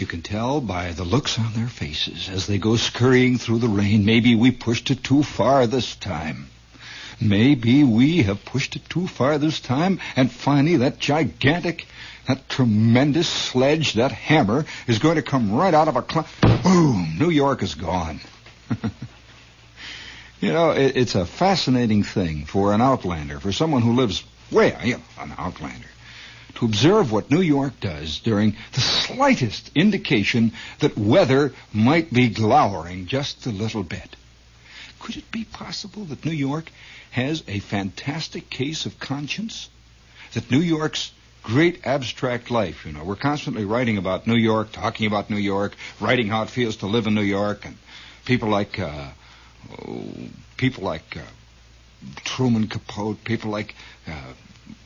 You can tell by the looks on their faces as they go scurrying through the rain. Maybe we pushed it too far this time. Maybe we have pushed it too far this time, and finally that gigantic, that tremendous sledge, that hammer, is going to come right out of a cloud. Boom! New York is gone. you know, it, it's a fascinating thing for an outlander, for someone who lives way, know, an outlander to observe what New York does during the slightest indication that weather might be glowering just a little bit. Could it be possible that New York has a fantastic case of conscience? That New York's great abstract life, you know, we're constantly writing about New York, talking about New York, writing how it feels to live in New York, and people like, uh, oh, people like, uh, Truman Capote, people like, uh,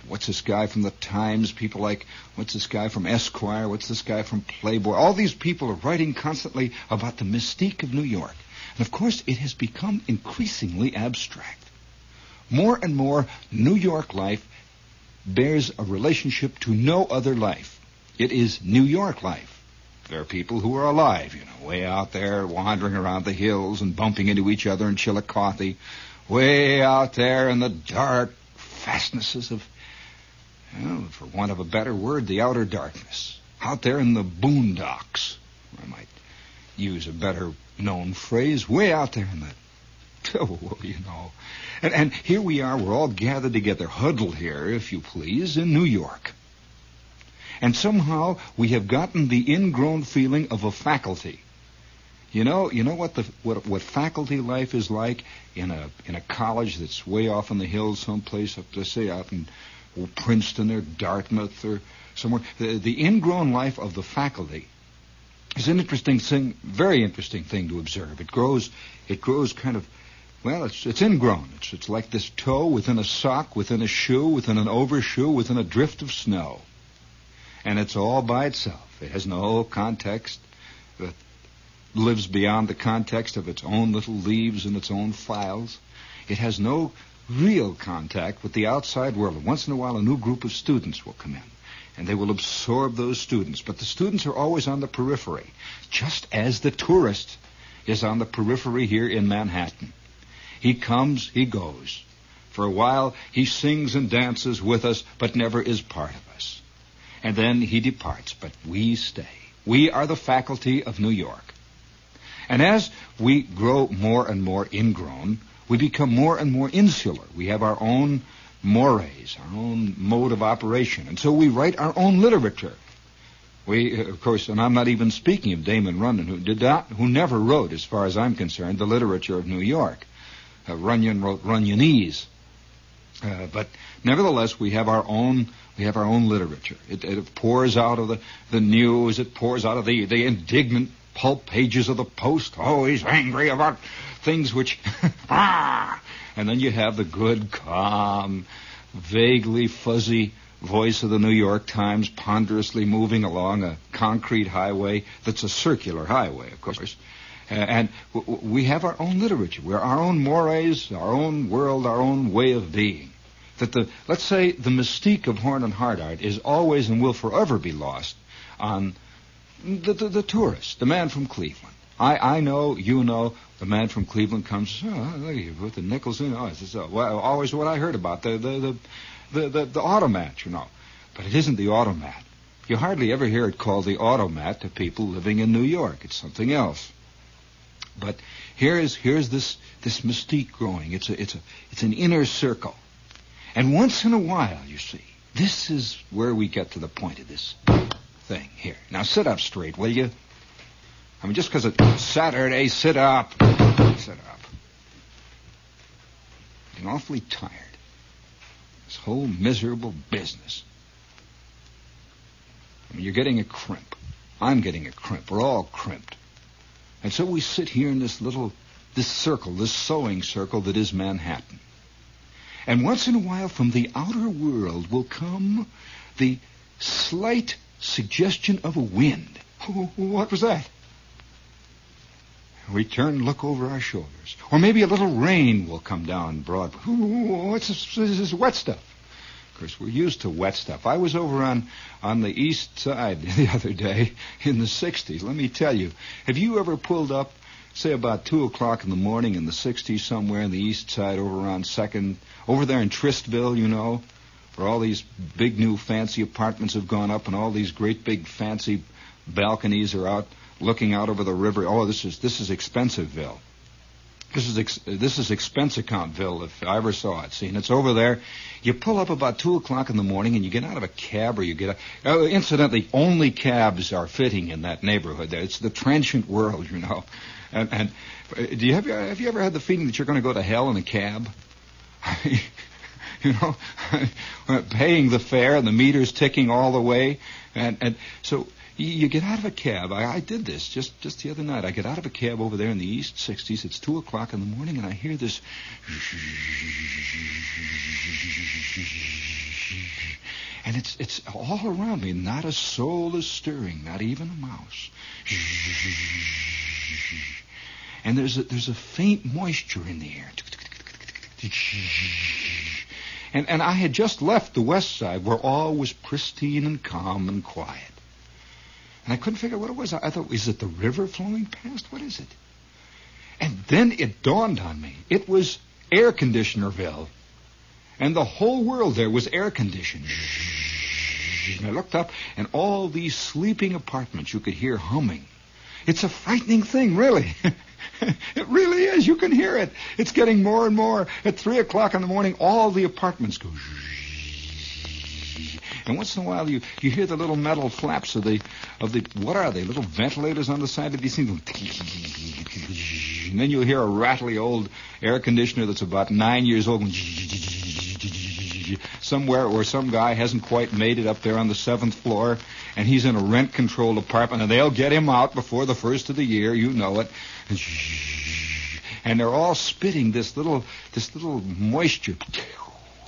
what's this guy from the Times? People like, what's this guy from Esquire? What's this guy from Playboy? All these people are writing constantly about the mystique of New York. And of course, it has become increasingly abstract. More and more, New York life bears a relationship to no other life. It is New York life. There are people who are alive, you know, way out there wandering around the hills and bumping into each other in Chillicothe, way out there in the dark fastnesses of well, for want of a better word, the outer darkness. Out there in the boondocks. I might use a better known phrase, way out there in the oh, you know. And, and here we are, we're all gathered together, huddled here, if you please, in New York. And somehow we have gotten the ingrown feeling of a faculty. You know, you know what the what what faculty life is like in a in a college that's way off in the hills, someplace up, let's say, out in or Princeton or Dartmouth or somewhere. The, the ingrown life of the faculty is an interesting thing, very interesting thing to observe. It grows, it grows kind of, well, it's it's ingrown. It's it's like this toe within a sock, within a shoe, within an overshoe, within a drift of snow, and it's all by itself. It has no context that lives beyond the context of its own little leaves and its own files. It has no real contact with the outside world. And once in a while, a new group of students will come in, and they will absorb those students. But the students are always on the periphery, just as the tourist is on the periphery here in Manhattan. He comes, he goes. For a while, he sings and dances with us, but never is part of us. And then he departs, but we stay. We are the faculty of New York. And as we grow more and more ingrown, we become more and more insular. We have our own mores, our own mode of operation. And so we write our own literature. We, of course, and I'm not even speaking of Damon Runyon, who did not, who never wrote, as far as I'm concerned, the literature of New York. Uh, Runyon wrote Runyonese. Uh, but nevertheless, we have our own we have our own literature. It, it, pours out of the, the news. It pours out of the, the indignant pulp pages of the Post. He's angry about things which, ah, and then you have the good, calm, vaguely fuzzy voice of the New York Times ponderously moving along a concrete highway that's a circular highway, of course. And we have our own literature. We're our own mores, our own world, our own way of being. That the, let's say, the mystique of Horn and Hardart is always and will forever be lost on the, the, the tourist, the man from Cleveland. I, I know, you know, the man from Cleveland comes, oh, look you, put the nickels in. Oh, is uh, well, always what I heard about, the, the, the, the, the, the automat, you know. But it isn't the automat. You hardly ever hear it called the automat to people living in New York. It's something else. But here is here's this this mystique growing. It's a it's a it's an inner circle. And once in a while, you see, this is where we get to the point of this thing here. Now sit up straight, will you? I mean, just because it's Saturday, sit up. Sit up. I'm awfully tired. This whole miserable business. I mean, you're getting a crimp. I'm getting a crimp. We're all crimped. And so we sit here in this little, this circle, this sewing circle that is Manhattan. And once in a while from the outer world will come the slight suggestion of a wind. What was that? We turn and look over our shoulders. Or maybe a little rain will come down broad. What's this, this is wet stuff? Of course, we're used to wet stuff. I was over on, on the east side the other day in the 60s. Let me tell you, have you ever pulled up, say, about 2 o'clock in the morning in the 60s somewhere in the east side over on 2nd, over there in Tristville, you know, where all these big new fancy apartments have gone up and all these great big fancy balconies are out looking out over the river. Oh, this is this is Expensiveville. This is ex- this is expense accountville if I ever saw it. See, and it's over there. You pull up about two o'clock in the morning, and you get out of a cab, or you get. A, oh, incidentally, only cabs are fitting in that neighborhood. There, it's the transient world, you know. And, and uh, do you have you have you ever had the feeling that you're going to go to hell in a cab? you know, paying the fare and the meters ticking all the way, and and so you get out of a cab. I, I did this just, just the other night. I get out of a cab over there in the East 60s. It's 2 o'clock in the morning, and I hear this. And it's, it's all around me. Not a soul is stirring, not even a mouse. And there's a, there's a faint moisture in the air. And, and I had just left the west side where all was pristine and calm and quiet. And I couldn't figure what it was. I thought, is it the river flowing past? What is it? And then it dawned on me. It was air conditionerville. And the whole world there was air conditioned. And I looked up, and all these sleeping apartments you could hear humming. It's a frightening thing, really. it really is. You can hear it. It's getting more and more. At 3 o'clock in the morning, all the apartments go. And once in a while, you, you hear the little metal flaps of the of the what are they? Little ventilators on the side of these things. And then you'll hear a rattly old air conditioner that's about nine years old. Somewhere where some guy hasn't quite made it up there on the seventh floor, and he's in a rent-controlled apartment, and they'll get him out before the first of the year. You know it. And they're all spitting this little this little moisture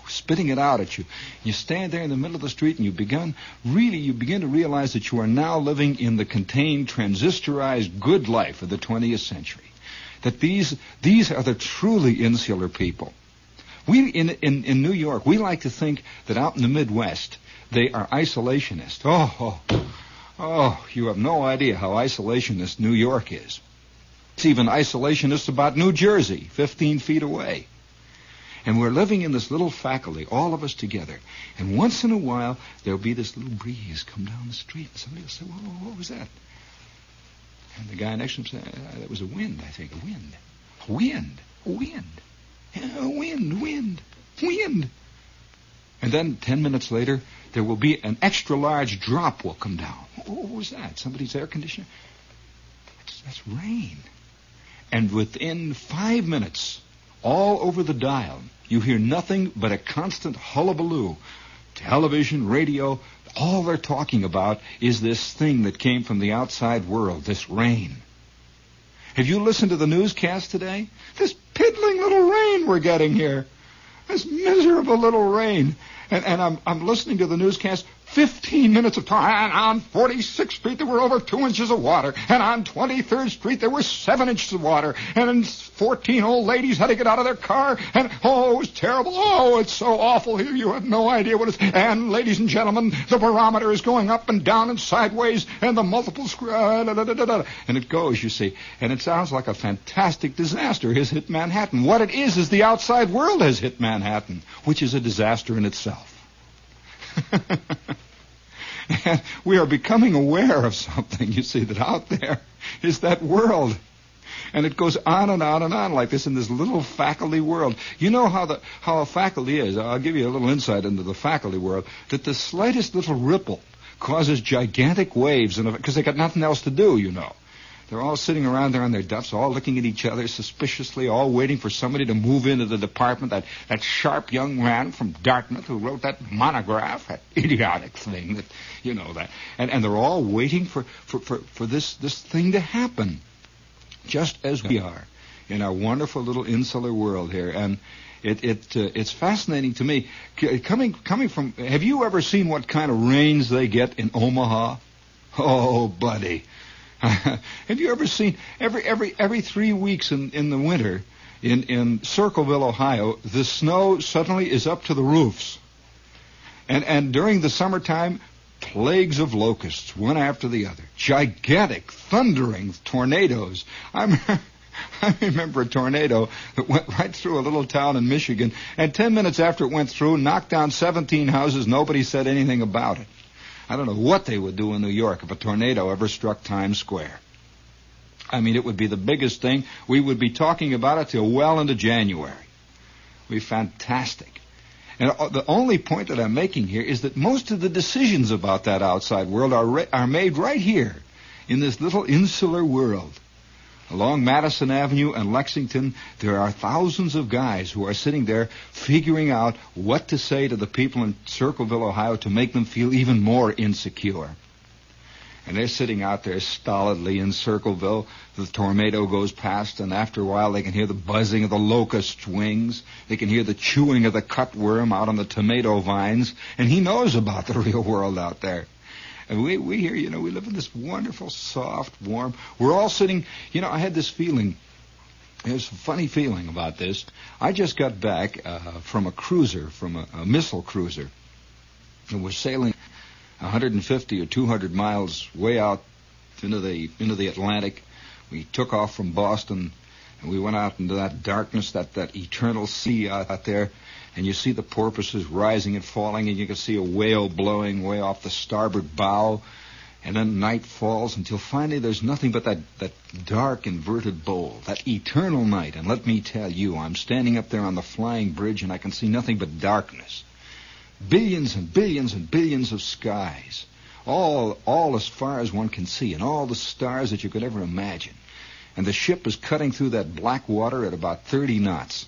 spitting it out at you. You stand there in the middle of the street and you begin, really, you begin to realize that you are now living in the contained, transistorized good life of the 20th century. That these, these are the truly insular people. We, in, in, in New York, we like to think that out in the Midwest, they are isolationist. Oh, oh, oh, you have no idea how isolationist New York is. It's even isolationist about New Jersey, 15 feet away. And we're living in this little faculty, all of us together. And once in a while, there'll be this little breeze come down the street, and somebody will say, "Whoa, what was that?" And the guy next to him said, uh, "That was a wind, I think. A wind. A wind. A wind. A wind. Wind. Wind." And then ten minutes later, there will be an extra large drop will come down. What was that? Somebody's air conditioner? That's, that's rain. And within five minutes, all over the dial, you hear nothing but a constant hullabaloo. Television, radio, all they're talking about is this thing that came from the outside world, this rain. Have you listened to the newscast today? This piddling little rain we're getting here. This miserable little rain. And, and I'm, I'm listening to the newscast 15 minutes of time. And on 46th Street, there were over two inches of water. And on 23rd Street, there were seven inches of water. And 14 old ladies had to get out of their car. And, oh, it was terrible. Oh, it's so awful here. You have no idea what it's... And, ladies and gentlemen, the barometer is going up and down and sideways. And the multiple... Sc- uh, and it goes, you see. And it sounds like a fantastic disaster has hit Manhattan. What it is is the outside world has hit Manhattan, which is a disaster in itself. And we are becoming aware of something, you see, that out there is that world. And it goes on and on and on like this in this little faculty world. You know how the how a faculty is. I'll give you a little insight into the faculty world. That the slightest little ripple causes gigantic waves, because they got nothing else to do. You know, They're all sitting around there on their duffs, all looking at each other suspiciously, all waiting for somebody to move into the department. That that sharp young man from Dartmouth who wrote that monograph, that idiotic thing that you know that, and and they're all waiting for for for, for this this thing to happen, just as we are in our wonderful little insular world here, and. It, it uh, it's fascinating to me. C- coming coming from, have you ever seen what kind of rains they get in Omaha? Oh, buddy, Have you ever seen every every every three weeks in in the winter in in Circleville, Ohio, the snow suddenly is up to the roofs, and and during the summertime, plagues of locusts, one after the other, gigantic, thundering tornadoes. I'm. I remember a tornado that went right through a little town in Michigan, and ten minutes after it went through, knocked down 17 houses. Nobody said anything about it. I don't know what they would do in New York if a tornado ever struck Times Square. I mean, it would be the biggest thing. We would be talking about it till well into January. Be fantastic. And uh, the only point that I'm making here is that most of the decisions about that outside world are, are made right here in this little insular world. Along Madison Avenue and Lexington, there are thousands of guys who are sitting there figuring out what to say to the people in Circleville, Ohio to make them feel even more insecure. And they're sitting out there stolidly in Circleville. The tornado goes past, and after a while they can hear the buzzing of the locust wings. They can hear the chewing of the cutworm out on the tomato vines. And he knows about the real world out there. And we, we here, you know, we live in this wonderful, soft, warm. We're all sitting, you know, I had this feeling. There's a funny feeling about this. I just got back uh, from a cruiser, from a, a missile cruiser. And we're sailing 150 or 200 miles way out into the into the Atlantic. We took off from Boston, and we went out into that darkness, that that eternal sea out, out there and you see the porpoises rising and falling, and you can see a whale blowing way off the starboard bow. And then night falls until finally there's nothing but that, that dark inverted bowl, that eternal night. And let me tell you, I'm standing up there on the flying bridge and I can see nothing but darkness. Billions and billions and billions of skies. All, all as far as one can see and all the stars that you could ever imagine. And the ship is cutting through that black water at about 30 knots.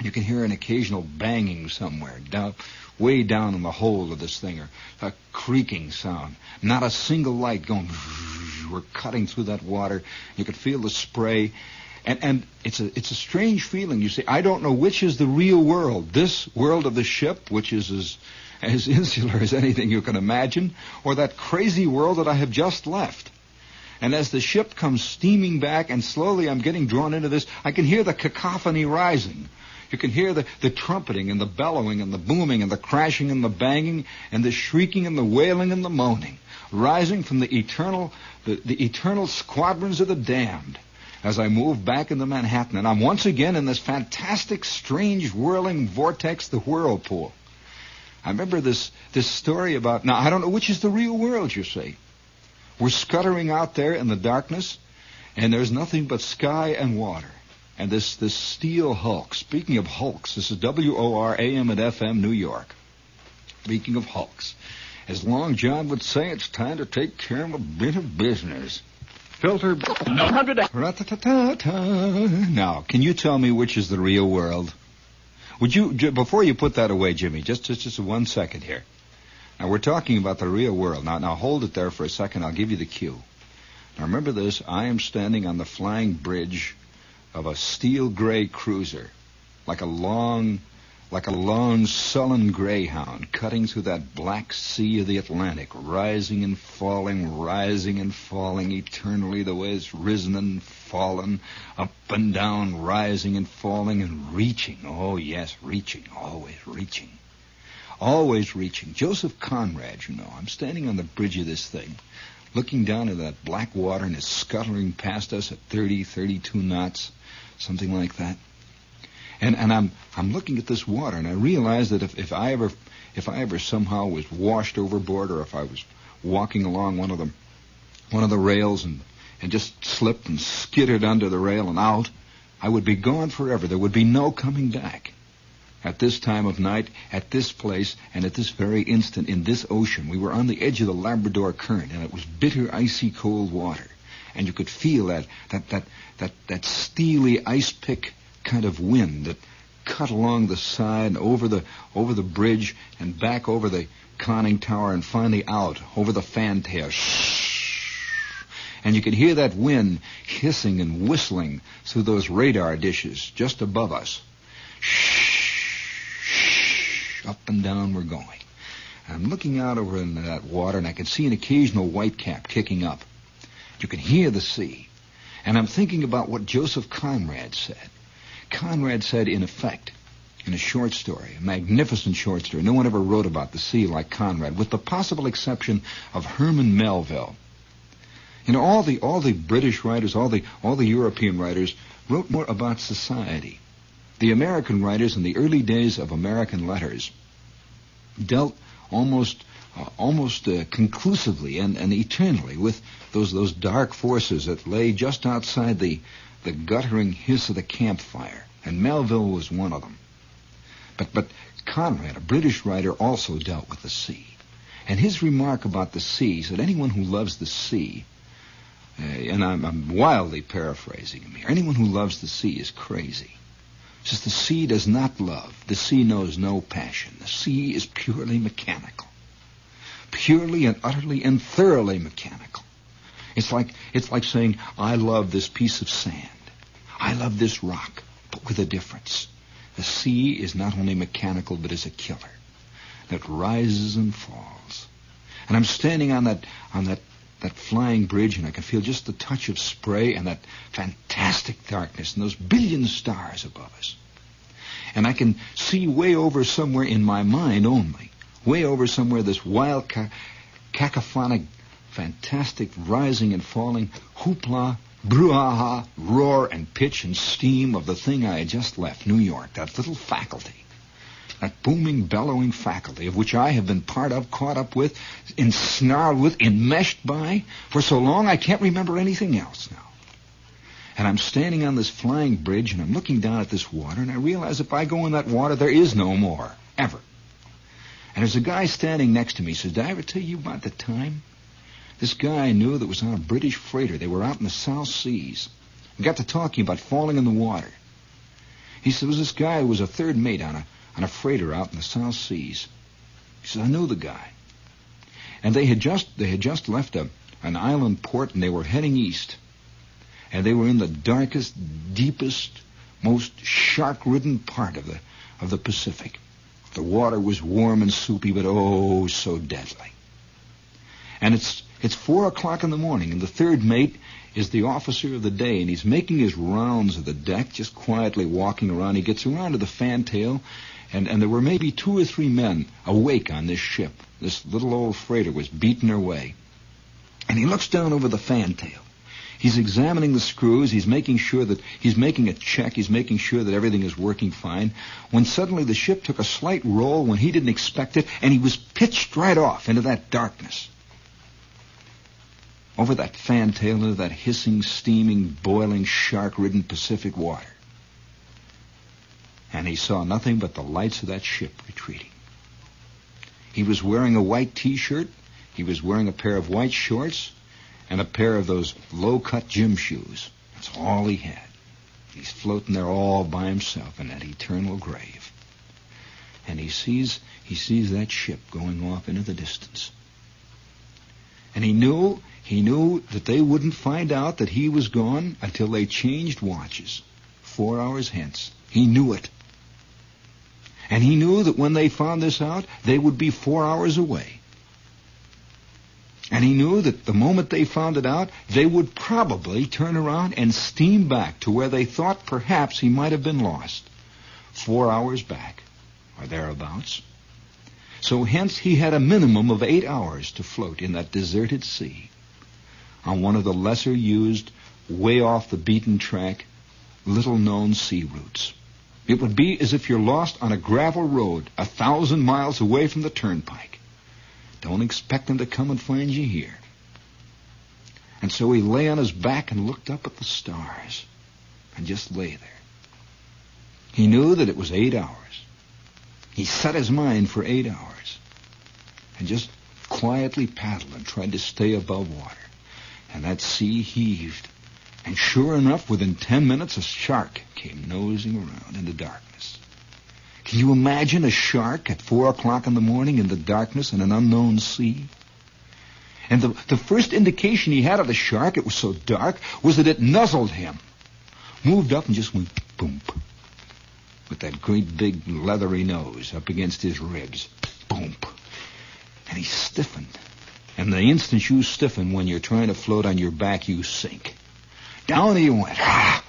You can hear an occasional banging somewhere, down, way down in the hold of this thing, or a creaking sound. Not a single light going. We're cutting through that water. You can feel the spray, and and it's a it's a strange feeling. You see, I don't know which is the real world. This world of the ship, which is as as insular as anything you can imagine, or that crazy world that I have just left. And as the ship comes steaming back, and slowly I'm getting drawn into this, I can hear the cacophony rising. You can hear the, the trumpeting and the bellowing and the booming and the crashing and the banging and the shrieking and the wailing and the moaning rising from the eternal, the, the eternal squadrons of the damned as I move back into Manhattan. And I'm once again in this fantastic, strange, whirling vortex, the whirlpool. I remember this, this story about, now I don't know which is the real world, you see. We're scuttering out there in the darkness, and there's nothing but sky and water. And this, this steel hulk, speaking of hulks, this is W-O-R-A-M and FM New York. Speaking of hulks, as Long John would say, it's time to take care of a bit of business. Filter. Now, can you tell me which is the real world? Would you, before you put that away, Jimmy, just, just, just one second here. Now, we're talking about the real world. Now, now hold it there for a second. I'll give you the cue. Now, remember this. I am standing on the flying bridge of a steel gray cruiser, like a long, like a long sullen greyhound cutting through that black sea of the Atlantic, rising and falling, rising and falling eternally the way it's risen and fallen, up and down, rising and falling and reaching. Oh yes, reaching, always reaching. Always reaching. Joseph Conrad, you know, I'm standing on the bridge of this thing, looking down at that black water and it's scuttling past us at 30, 32 knots something like that. And and I'm I'm looking at this water, and I realize that if, if I ever if I ever somehow was washed overboard, or if I was walking along one of the one of the rails and and just slipped and skidded under the rail and out, I would be gone forever. There would be no coming back. At this time of night, at this place, and at this very instant in this ocean, we were on the edge of the Labrador current, and it was bitter, icy cold water. And you could feel that that that that that steely ice pick kind of wind that cut along the side, over the over the bridge, and back over the conning tower, and finally out over the fantail. And you could hear that wind hissing and whistling through those radar dishes just above us. Up and down we're going. I'm looking out over that water, and I can see an occasional whitecap kicking up. You can hear the sea. And I'm thinking about what Joseph Conrad said. Conrad said, in effect, in a short story, a magnificent short story. No one ever wrote about the sea like Conrad, with the possible exception of Herman Melville. You know, all the all the British writers, all the all the European writers wrote more about society. The American writers in the early days of American letters dealt almost uh, almost uh, conclusively and, and eternally with those those dark forces that lay just outside the the guttering hiss of the campfire, and Melville was one of them. But but Conrad, a British writer, also dealt with the sea, and his remark about the sea said anyone who loves the sea, uh, and I'm, I'm wildly paraphrasing him here, anyone who loves the sea is crazy. Says the sea does not love. The sea knows no passion. The sea is purely mechanical. Purely and utterly and thoroughly mechanical. It's like it's like saying, I love this piece of sand. I love this rock, but with a difference. The sea is not only mechanical, but is a killer that rises and falls. And I'm standing on that on that that flying bridge, and I can feel just the touch of spray and that fantastic darkness and those billion stars above us. And I can see way over somewhere in my mind only, way over somewhere this wild ca- cacophonic, fantastic rising and falling hoopla, brouhaha, roar and pitch and steam of the thing I had just left, New York, that little faculty that booming, bellowing faculty of which I have been part of, caught up with, ensnarled with, enmeshed by, for so long I can't remember anything else now. And I'm standing on this flying bridge and I'm looking down at this water and I realize if I go in that water, there is no more. Ever. And there's a guy standing next to me. He says, did I ever tell you about the time? This guy I knew that was on a British freighter. They were out in the South Seas. We got to talking about falling in the water. He said, was this guy who was a third mate on a on a freighter out in the South Seas. He said, I knew the guy. And they had just they had just left a, an island port and they were heading east. And they were in the darkest, deepest, most shark-ridden part of the of the Pacific. The water was warm and soupy, but oh so deadly. And it's it's four o'clock in the morning, and the third mate is the officer of the day, and he's making his rounds of the deck, just quietly walking around. He gets around to the fantail, and, and there were maybe two or three men awake on this ship. This little old freighter was beating her way. And he looks down over the fantail. He's examining the screws. He's making sure that he's making a check. He's making sure that everything is working fine. When suddenly the ship took a slight roll when he didn't expect it, and he was pitched right off into that darkness. Over that fantail into that hissing, steaming, boiling, shark-ridden Pacific water and he saw nothing but the lights of that ship retreating. He was wearing a white T-shirt, he was wearing a pair of white shorts, and a pair of those low-cut gym shoes. That's all he had. He's floating there all by himself in that eternal grave. And he sees he sees that ship going off into the distance. And he knew he knew that they wouldn't find out that he was gone until they changed watches. Four hours hence. He knew it. And he knew that when they found this out, they would be four hours away. And he knew that the moment they found it out, they would probably turn around and steam back to where they thought perhaps he might have been lost. Four hours back, or thereabouts. So hence he had a minimum of eight hours to float in that deserted sea on one of the lesser used, way off the beaten track, little known sea routes. It would be as if you're lost on a gravel road a thousand miles away from the turnpike. Don't expect them to come and find you here. And so he lay on his back and looked up at the stars and just lay there. He knew that it was eight hours. He set his mind for eight hours and just quietly paddled and tried to stay above water. And that sea heaved. And sure enough, within ten minutes, a shark came nosing around in the darkness. Can you imagine a shark at four o'clock in the morning in the darkness in an unknown sea? And the, the first indication he had of the shark, it was so dark, was that it nuzzled him. Moved up and just went boom. With that great big leathery nose up against his ribs. Boom. And he stiffened. And the instant you stiffen when you're trying to float on your back, you sink. Down he went. Ah!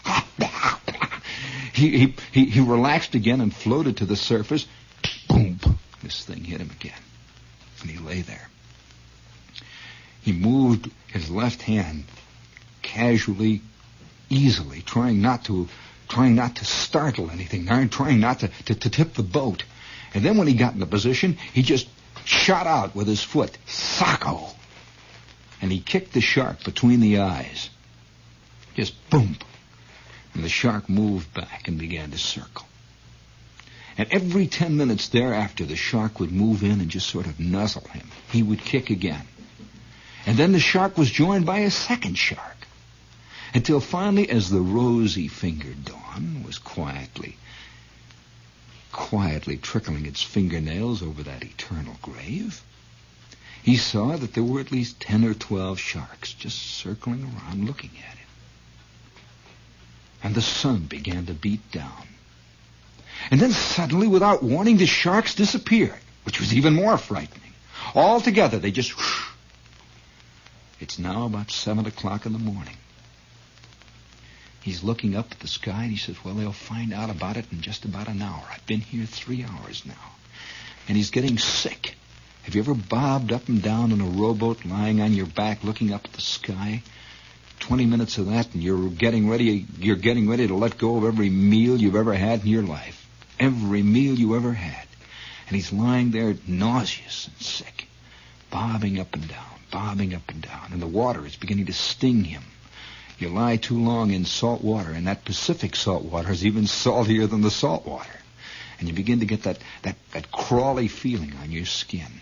He, he, relaxed again and floated to the surface. Boom. This thing hit him again. And he lay there. He moved his left hand casually, easily, trying not to, trying not to startle anything, trying not to, to, to tip the boat. And then when he got in the position, he just shot out with his foot, Sacco. And he kicked the shark between the eyes. Just boom. And the shark moved back and began to circle. And every ten minutes thereafter, the shark would move in and just sort of nuzzle him. He would kick again. And then the shark was joined by a second shark. Until finally, as the rosy-fingered dawn was quietly, quietly trickling its fingernails over that eternal grave, he saw that there were at least ten or twelve sharks just circling around looking at him. And the sun began to beat down. And then suddenly, without warning, the sharks disappeared, which was even more frightening. All together, they just whoosh, it's now about seven o'clock in the morning. He's looking up at the sky and he says, well, they'll find out about it in just about an hour. I've been here three hours now. And he's getting sick. Have you ever bobbed up and down in a rowboat lying on your back looking up at the sky? Twenty minutes of that and you're getting ready, you're getting ready to let go of every meal you've ever had in your life. Every meal you ever had. And he's lying there nauseous and sick, bobbing up and down bobbing up and down, and the water is beginning to sting him. You lie too long in salt water, and that Pacific salt water is even saltier than the salt water. And you begin to get that, that, that crawly feeling on your skin.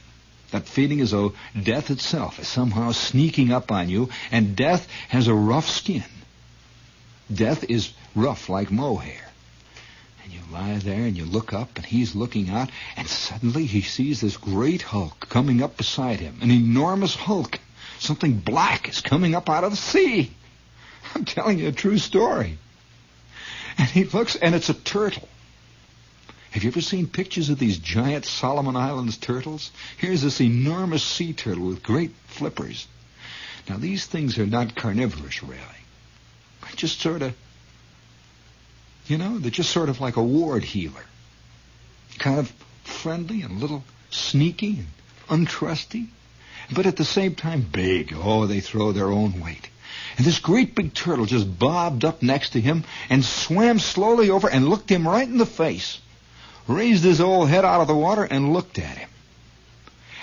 That feeling as though death itself is somehow sneaking up on you, and death has a rough skin. Death is rough like mohair. And you lie there and you look up and he's looking out and suddenly he sees this great hulk coming up beside him. An enormous hulk. Something black is coming up out of the sea. I'm telling you a true story. And he looks and it's a turtle. Have you ever seen pictures of these giant Solomon Islands turtles? Here's this enormous sea turtle with great flippers. Now these things are not carnivorous really. They're just sort of you know, they're just sort of like a ward healer. Kind of friendly and a little sneaky and untrusty, but at the same time big. Oh, they throw their own weight. And this great big turtle just bobbed up next to him and swam slowly over and looked him right in the face. Raised his old head out of the water and looked at him.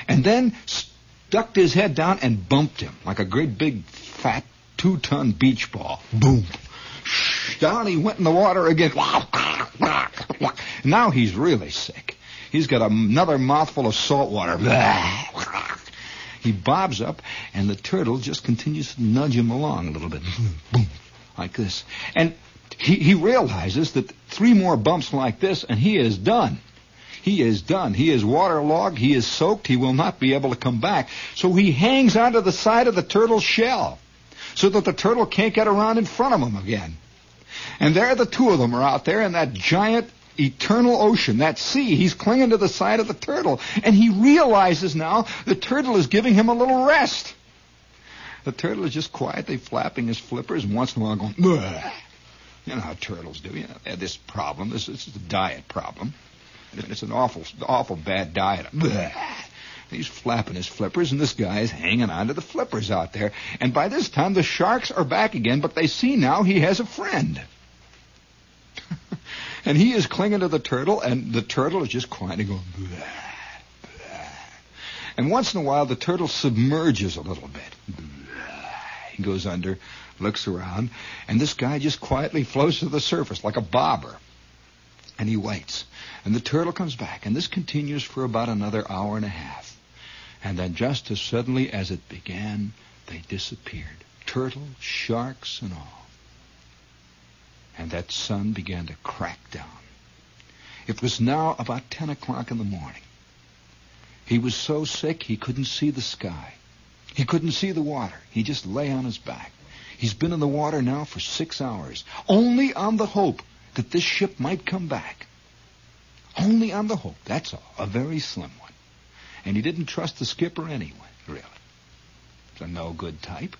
And then stuck his head down and bumped him like a great big fat two-ton beach ball. Boom down he went in the water again. Now he's really sick. He's got another mouthful of salt water. He bobs up, and the turtle just continues to nudge him along a little bit. Like this. And he, he realizes that three more bumps like this, and he is done. He is done. He is waterlogged. He is soaked. He will not be able to come back. So he hangs onto the side of the turtle's shell so that the turtle can't get around in front of him again. And there the two of them are out there in that giant eternal ocean, that sea. He's clinging to the side of the turtle. And he realizes now the turtle is giving him a little rest. The turtle is just quietly flapping his flippers and once in a while going, Bleh. You know how turtles do. You know, they have this problem. This, this is a diet problem. It's an awful, awful bad diet. Bleh. He's flapping his flippers, and this guy is hanging on to the flippers out there. And by this time, the sharks are back again, but they see now he has a friend. and he is clinging to the turtle, and the turtle is just quietly going, blah, blah. And once in a while, the turtle submerges a little bit. Blah. He goes under, looks around, and this guy just quietly floats to the surface like a bobber. And he waits. And the turtle comes back, and this continues for about another hour and a half. And then just as suddenly as it began, they disappeared. Turtle, sharks, and all. And that sun began to crack down. It was now about 10 o'clock in the morning. He was so sick he couldn't see the sky. He couldn't see the water. He just lay on his back. He's been in the water now for six hours, only on the hope that this ship might come back. Only on the hope, that's all. A very slim one. And he didn't trust the skipper anyway, really. He's a no-good type.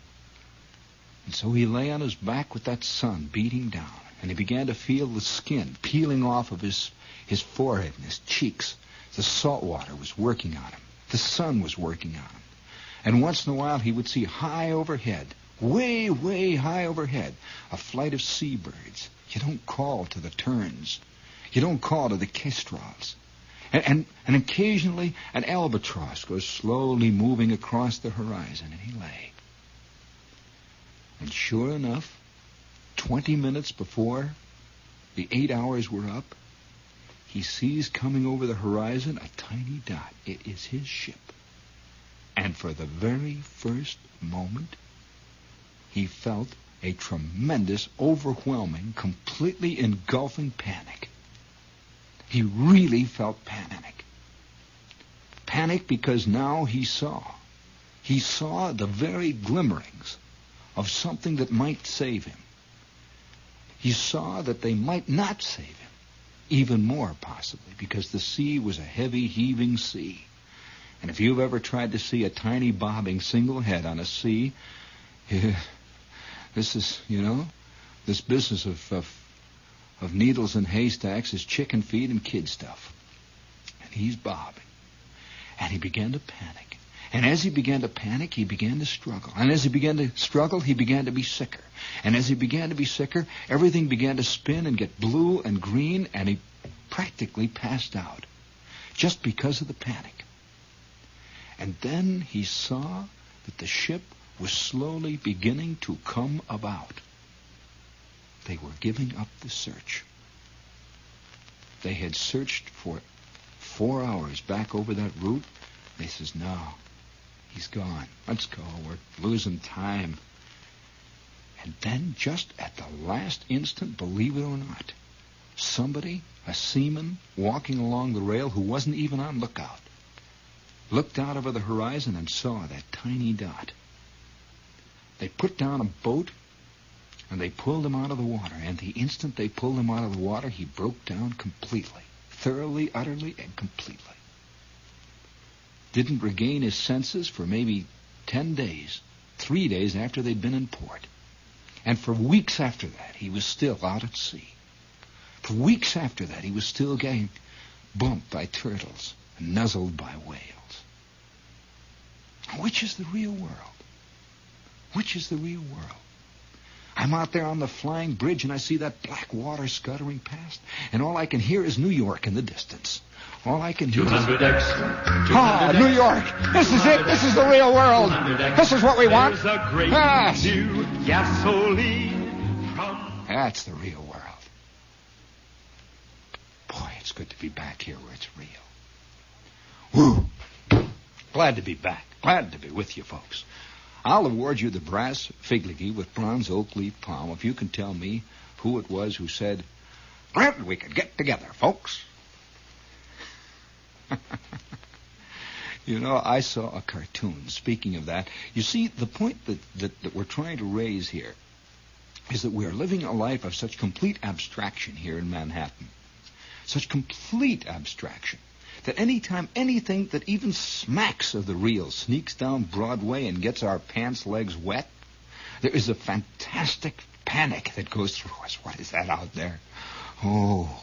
And so he lay on his back with that sun beating down, and he began to feel the skin peeling off of his, his forehead and his cheeks. The salt water was working on him. The sun was working on him. And once in a while he would see high overhead way, way high overhead, a flight of seabirds. You don't call to the terns. You don't call to the kestrels. And, and, and occasionally an albatross goes slowly moving across the horizon, and he lay. And sure enough, 20 minutes before the eight hours were up, he sees coming over the horizon a tiny dot. It is his ship. And for the very first moment, he felt a tremendous, overwhelming, completely engulfing panic. He really felt panic. Panic because now he saw. He saw the very glimmerings of something that might save him. He saw that they might not save him. Even more, possibly, because the sea was a heavy, heaving sea. And if you've ever tried to see a tiny bobbing single head on a sea, This is, you know, this business of, of, of needles and haystacks is chicken feed and kid stuff. And he's bobbing. And he began to panic. And as he began to panic, he began to struggle. And as he began to struggle, he began to be sicker. And as he began to be sicker, everything began to spin and get blue and green, and he practically passed out just because of the panic. And then he saw that the ship was slowly beginning to come about. They were giving up the search. They had searched for four hours back over that route. They says, no, he's gone. Let's go. We're losing time. And then just at the last instant, believe it or not, somebody, a seaman, walking along the rail who wasn't even on lookout, looked out over the horizon and saw that tiny dot. They put down a boat and they pulled him out of the water. And the instant they pulled him out of the water, he broke down completely, thoroughly, utterly, and completely. Didn't regain his senses for maybe 10 days, three days after they'd been in port. And for weeks after that, he was still out at sea. For weeks after that, he was still getting bumped by turtles and nuzzled by whales. Which is the real world? Which is the real world? I'm out there on the flying bridge and I see that black water scuttering past, and all I can hear is New York in the distance. All I can hear is... Ah, New York! This is it! This is the real world! This is what we want! Yes! That's the real world. Boy, it's good to be back here where it's real. Woo! Glad to be back. Glad to be with you folks. I'll award you the brass figligee with bronze oak leaf palm if you can tell me who it was who said, Glad we could get together, folks. you know, I saw a cartoon. Speaking of that, you see, the point that, that, that we're trying to raise here is that we're living a life of such complete abstraction here in Manhattan. Such complete abstraction that any time anything that even smacks of the real sneaks down Broadway and gets our pants legs wet, there is a fantastic panic that goes through us. What is that out there? Oh,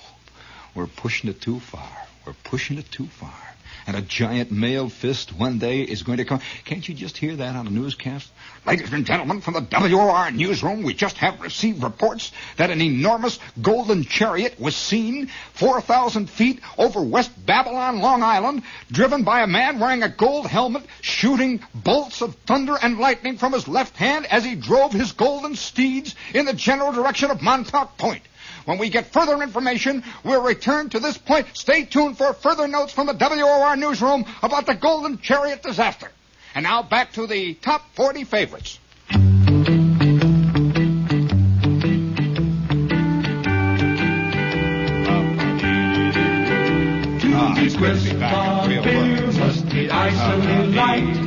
we're pushing it too far. We're pushing it too far and a giant mailed fist one day is going to come. Can't you just hear that on a newscast? Ladies and gentlemen, from the WOR newsroom, we just have received reports that an enormous golden chariot was seen 4,000 feet over West Babylon, Long Island, driven by a man wearing a gold helmet, shooting bolts of thunder and lightning from his left hand as he drove his golden steeds in the general direction of Montauk Point. When we get further information, we'll return to this point. Stay tuned for further notes from the WOR newsroom about the Golden Chariot disaster. And now back to the top 40 favorites. Ah, these crisp must be ah, icily ah, light.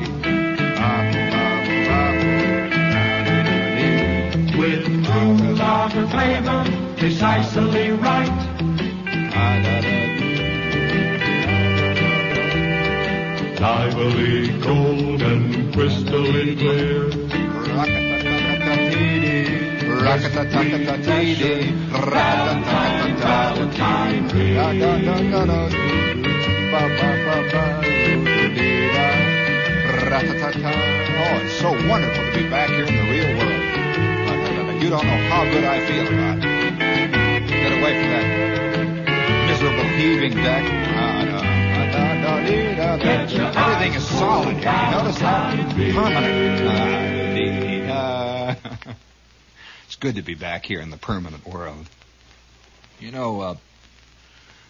With true lager flavor precisely right. I will Lively, cold, and crystally clear. Ta-da-ta-di-ta-ta-ka-ta-ta-ra-da-da ta-ta-ta-ti-da-da-da-da-da-ba-ba-ra-da-ta-ta Oh, it's so wonderful to be back here in the real world. You don't know how good I feel about it. Away from that miserable heaving deck. Everything is solid. You notice that? Permanent. it's good to be back here in the permanent world. You know, uh,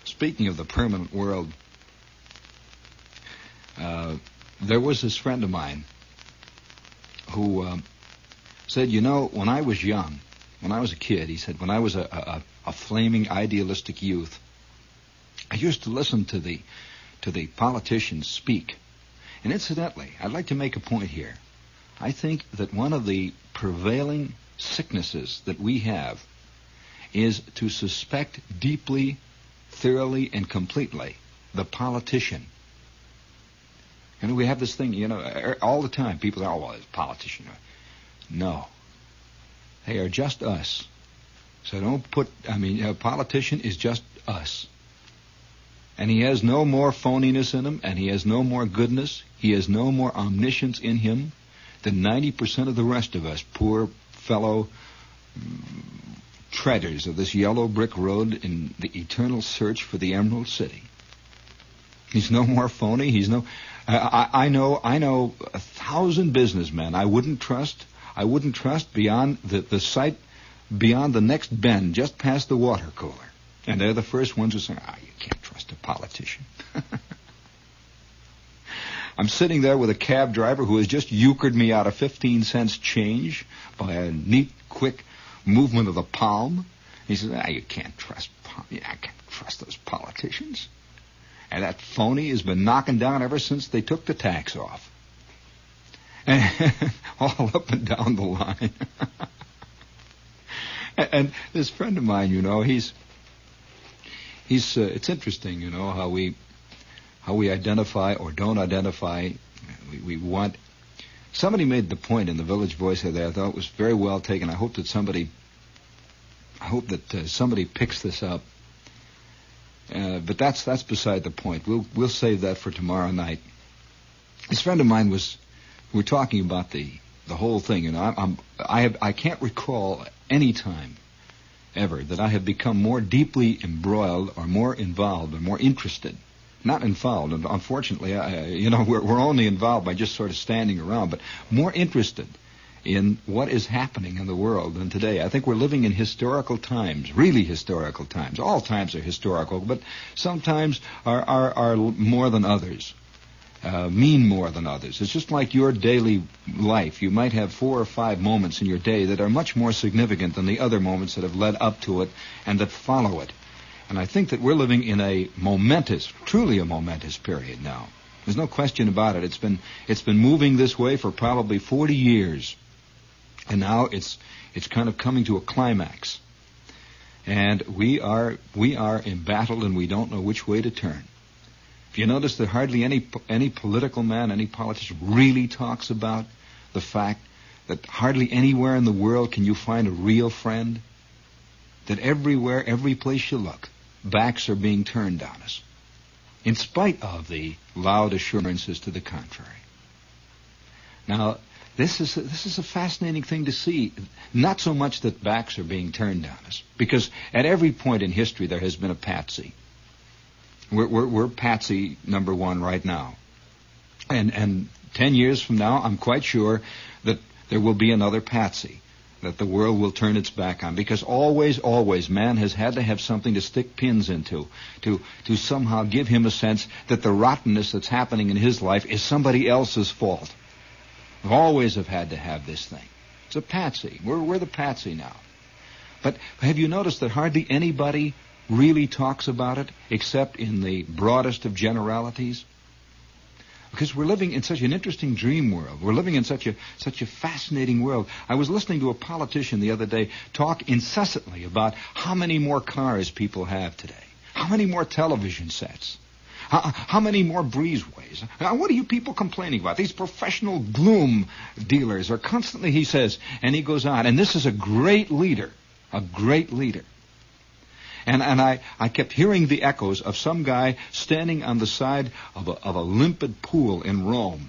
speaking of the permanent world, uh, there was this friend of mine who uh, said, you know, when I was young, when I was a kid, he said, when I was a, a, a flaming idealistic youth, I used to listen to the to the politicians speak. And incidentally, I'd like to make a point here. I think that one of the prevailing sicknesses that we have is to suspect deeply, thoroughly, and completely the politician. And we have this thing, you know, er, all the time. People say, oh, well, politician. No. They are just us. So don't put, I mean, a politician is just us. And he has no more phoniness in him, and he has no more goodness, he has no more omniscience in him than 90% of the rest of us, poor fellow mm, treaders of this yellow brick road in the eternal search for the Emerald City. He's no more phony. He's no. I, I know. I know a thousand businessmen. I wouldn't trust. I wouldn't trust beyond the the site, beyond the next bend, just past the water cooler. And they're the first ones who say, "Ah, you can't trust a politician." I'm sitting there with a cab driver who has just euchred me out of 15 cents change by a neat, quick movement of the palm. He says, ah, you can't trust, I can't trust those politicians. And that phony has been knocking down ever since they took the tax off. And all up and down the line. and this friend of mine, you know, he's he's uh, it's interesting, you know, how we how we identify or don't identify. We, we want. Somebody made the point in the Village Voice there. I thought it was very well taken. I hope that somebody. I hope that uh, somebody picks this up. Uh, but that's that's beside the point. We'll we'll save that for tomorrow night. This friend of mine was. We're talking about the the whole thing, and I'm, I'm I have I can't recall any time ever that I have become more deeply embroiled or more involved or more interested not involved. And unfortunately, I, you know, we're, we're only involved by just sort of standing around, but more interested in what is happening in the world than today. I think we're living in historical times, really historical times. All times are historical, but sometimes are, are, are more than others. Uh, mean more than others. It's just like your daily life. You might have four or five moments in your day that are much more significant than the other moments that have led up to it and that follow it. And I think that we're living in a momentous, truly a momentous period now. There's no question about it. It's been it's been moving this way for probably 40 years, and now it's it's kind of coming to a climax. And we are we are embattled, and we don't know which way to turn. If you notice that hardly any any political man, any politician really talks about the fact that hardly anywhere in the world can you find a real friend. That everywhere, every place you look, backs are being turned on us, in spite of the loud assurances to the contrary. Now, this is a, this is a fascinating thing to see. Not so much that backs are being turned on us, because at every point in history there has been a patsy. We're, we're, we're patsy number one right now, and and ten years from now, I'm quite sure that there will be another patsy that the world will turn its back on. Because always always man has had to have something to stick pins into to to somehow give him a sense that the rottenness that's happening in his life is somebody else's fault. We always have had to have this thing. It's a patsy. We're we're the patsy now. But have you noticed that hardly anybody really talks about it except in the broadest of generalities? Because we're living in such an interesting dream world. We're living in such a such a fascinating world. I was listening to a politician the other day talk incessantly about how many more cars people have today, how many more television sets, how, many more breezeways? What are you people complaining about? These professional gloom dealers are constantly, he says, and he goes on, and this is a great leader, a great leader. And, and I, I kept hearing the echoes of some guy standing on the side of a, of a limpid pool in Rome.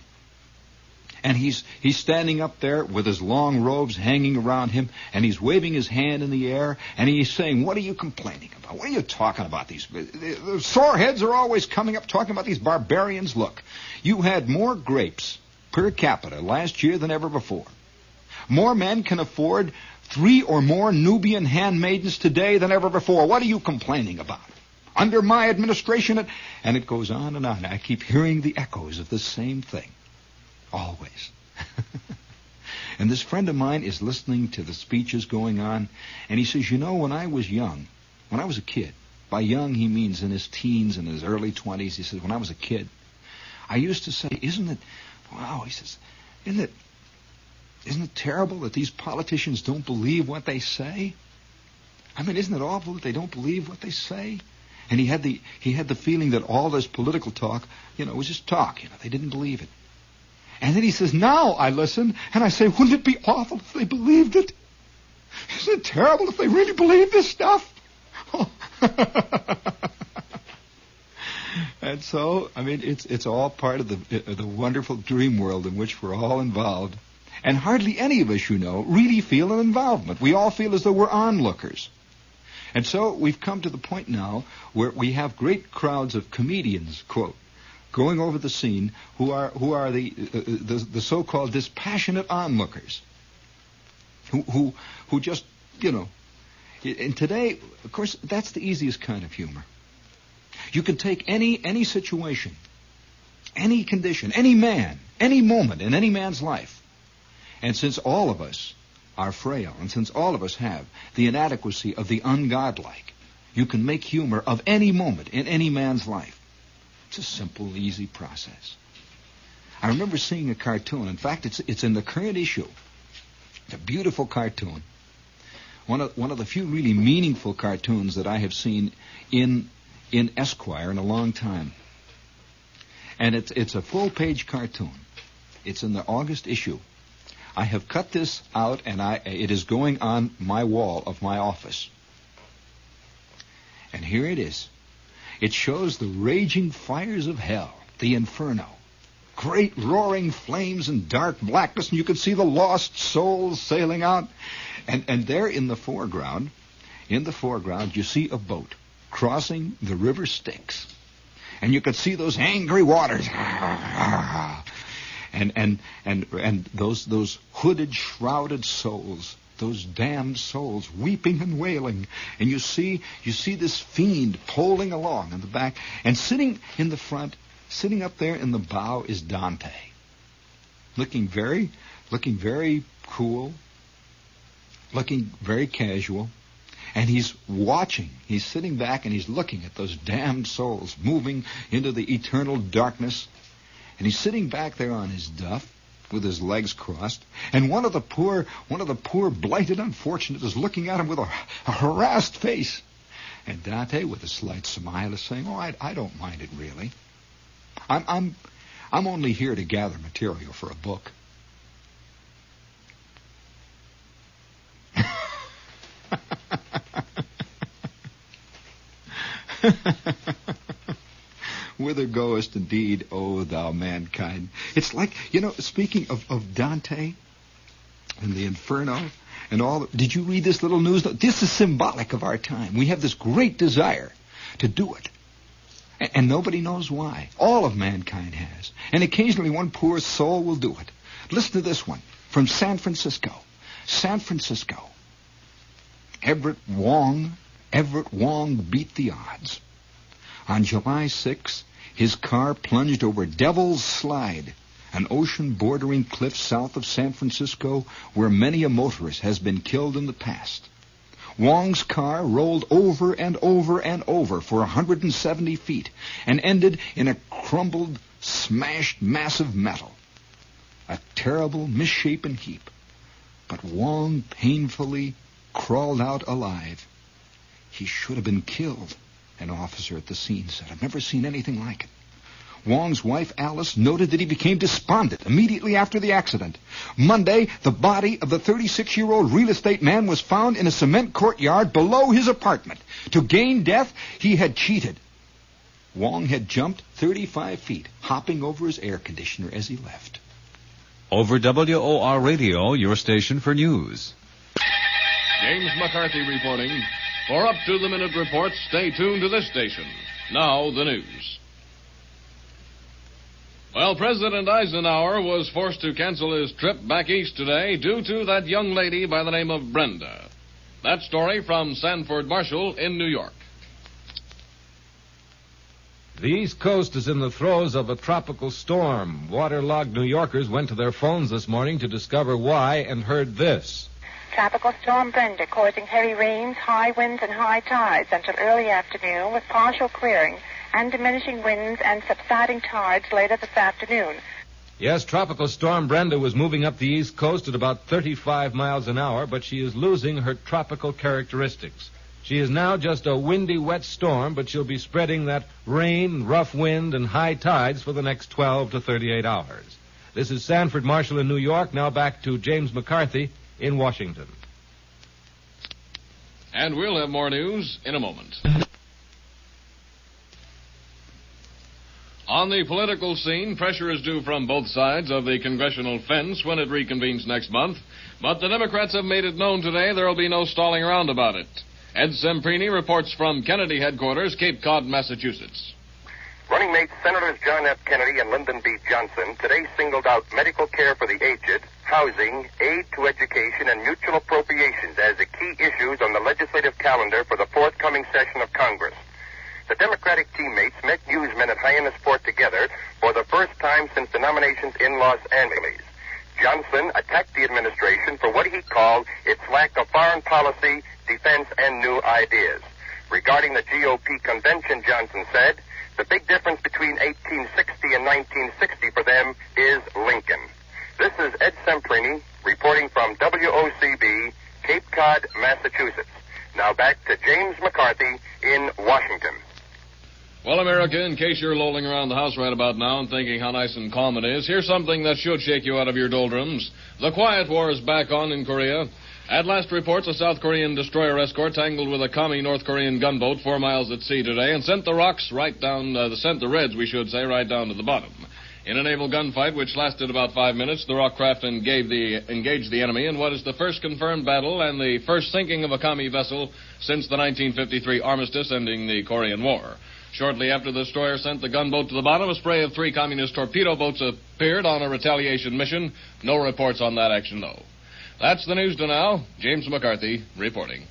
And he's, he's standing up there with his long robes hanging around him, and he's waving his hand in the air, and he's saying, What are you complaining about? What are you talking about? These the sore heads are always coming up talking about these barbarians. Look, you had more grapes per capita last year than ever before. More men can afford three or more Nubian handmaidens today than ever before. What are you complaining about? Under my administration, it, and it goes on and on. I keep hearing the echoes of the same thing. Always. and this friend of mine is listening to the speeches going on, and he says, You know, when I was young, when I was a kid, by young he means in his teens and his early 20s, he says, When I was a kid, I used to say, Isn't it, wow, he says, Isn't it isn't it terrible that these politicians don't believe what they say? I mean, isn't it awful that they don't believe what they say? And he had the he had the feeling that all this political talk, you know, was just talk. You know, they didn't believe it. And then he says, "Now I listen, and I say, wouldn't it be awful if they believed it? Isn't it terrible if they really believe this stuff?" and so, I mean, it's it's all part of the uh, the wonderful dream world in which we're all involved. And hardly any of us, you know, really feel an involvement. We all feel as though we're onlookers. And so we've come to the point now where we have great crowds of comedians, quote, going over the scene who are who are the uh, uh the, the so-called dispassionate onlookers, who who who just you know. And today, of course, that's the easiest kind of humor. You can take any any situation, any condition, any man, any moment in any man's life, and since all of us are frail, and since all of us have the inadequacy of the ungodlike, you can make humor of any moment in any man's life. It's a simple, easy process. I remember seeing a cartoon. In fact, it's it's in the current issue. It's a beautiful cartoon. One of one of the few really meaningful cartoons that I have seen in in Esquire in a long time. And it's it's a full page cartoon. It's in the August issue. I have cut this out and I, it is going on my wall of my office. And here it is. It shows the raging fires of hell, the inferno. Great roaring flames and dark blackness, and you can see the lost souls sailing out. And, and there in the foreground, in the foreground, you see a boat crossing the river Styx. And you can see those angry waters and and and and those those hooded, shrouded souls, those damned souls weeping and wailing, and you see you see this fiend poling along in the back, and sitting in the front, sitting up there in the bow is Dante, looking very, looking very cool, looking very casual. And he's watching. He's sitting back and he's looking at those damned souls moving into the eternal darkness and he's sitting back there on his duff with his legs crossed, and one of the poor, one of the poor blighted unfortunates is looking at him with a, a harassed face. And Dante, with a slight smile, is saying, "Oh, I, I don't mind it really. I'm, I'm, I'm only here to gather material for a book." Whither goest indeed, O thou mankind? It's like, you know, speaking of, of Dante and the Inferno and all, did you read this little news? This is symbolic of our time. We have this great desire to do it. And, and nobody knows why. All of mankind has. And occasionally one poor soul will do it. Listen to this one from San Francisco. San Francisco. Everett Wong, Everett Wong beat the odds. On July 6, his car plunged over Devil's Slide, an ocean bordering cliff south of San Francisco where many a motorist has been killed in the past. Wong's car rolled over and over and over for 170 feet and ended in a crumbled, smashed mass of metal. A terrible, misshapen heap. But Wong painfully crawled out alive. He should have been killed, an officer at the scene said. I've never seen anything like it. Wong's wife, Alice, noted that he became despondent immediately after the accident. Monday, the body of the 36-year-old real estate man was found in a cement courtyard below his apartment. To gain death, he had cheated. Wong had jumped 35 feet, hopping over his air conditioner as he left. Over WOR Radio, your station for news. James McCarthy reporting. For up to the minute reports, stay tuned to this station. Now, the news. Well, President Eisenhower was forced to cancel his trip back east today due to that young lady by the name of Brenda. That story from Sanford Marshall in New York. The East Coast is in the throes of a tropical storm. Waterlogged New Yorkers went to their phones this morning to discover why and heard this. Tropical Storm Brenda causing heavy rains, high winds, and high tides until early afternoon with partial clearing and diminishing winds and subsiding tides later this afternoon. Yes, Tropical Storm Brenda was moving up the East Coast at about 35 miles an hour, but she is losing her tropical characteristics. She is now just a windy, wet storm, but she'll be spreading that rain, rough wind, and high tides for the next 12 to 38 hours. This is Sanford Marshall in New York. Now back to James McCarthy in Washington. And we'll have more news in a moment. On the political scene, pressure is due from both sides of the congressional fence when it reconvenes next month. But the Democrats have made it known today there will be no stalling around about it. Ed Semprini reports from Kennedy headquarters, Cape Cod, Massachusetts. Running mates Senators John F. Kennedy and Lyndon B. Johnson today singled out medical care for the aged, housing, aid to education, and mutual appropriations as the key issues on the legislative calendar for the forthcoming session of Congress. The Democratic teammates met newsmen at Hyannisport together for the first time since the nominations in Los Angeles. Johnson attacked the administration for what he called its lack of foreign policy, defense, and new ideas. Regarding the GOP convention, Johnson said, the big difference between 1860 and 1960 for them is Lincoln. This is Ed Semprini reporting from WOCB, Cape Cod, Massachusetts. Now back to James McCarthy in Washington. Well, America, in case you're lolling around the house right about now and thinking how nice and calm it is, here's something that should shake you out of your doldrums. The quiet war is back on in Korea. At last reports, a South Korean destroyer escort tangled with a commie North Korean gunboat four miles at sea today and sent the rocks right down, uh, sent the reds, we should say, right down to the bottom. In a naval gunfight which lasted about five minutes, the ROK craft the, engaged the enemy in what is the first confirmed battle and the first sinking of a commie vessel since the 1953 armistice ending the Korean War. Shortly after the destroyer sent the gunboat to the bottom, a spray of three communist torpedo boats appeared on a retaliation mission. No reports on that action, though. That's the news to now. James McCarthy reporting.